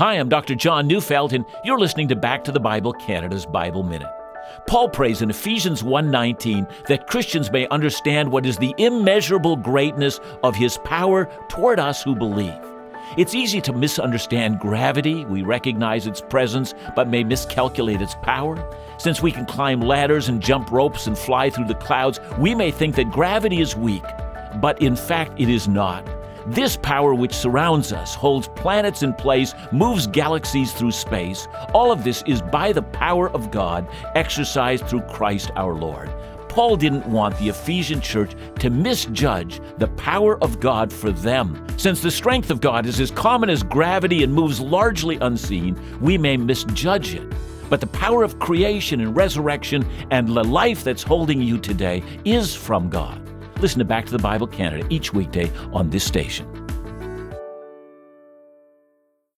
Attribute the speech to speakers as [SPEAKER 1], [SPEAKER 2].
[SPEAKER 1] Hi, I'm Dr. John Neufeld, and you're listening to Back to the Bible Canada's Bible Minute. Paul prays in Ephesians 1:19 that Christians may understand what is the immeasurable greatness of his power toward us who believe. It's easy to misunderstand gravity. We recognize its presence but may miscalculate its power. Since we can climb ladders and jump ropes and fly through the clouds, we may think that gravity is weak, but in fact it is not. This power which surrounds us holds planets in place, moves galaxies through space. All of this is by the power of God exercised through Christ our Lord. Paul didn't want the Ephesian church to misjudge the power of God for them. Since the strength of God is as common as gravity and moves largely unseen, we may misjudge it. But the power of creation and resurrection and the life that's holding you today is from God. Listen to Back to the Bible Canada each weekday on this station.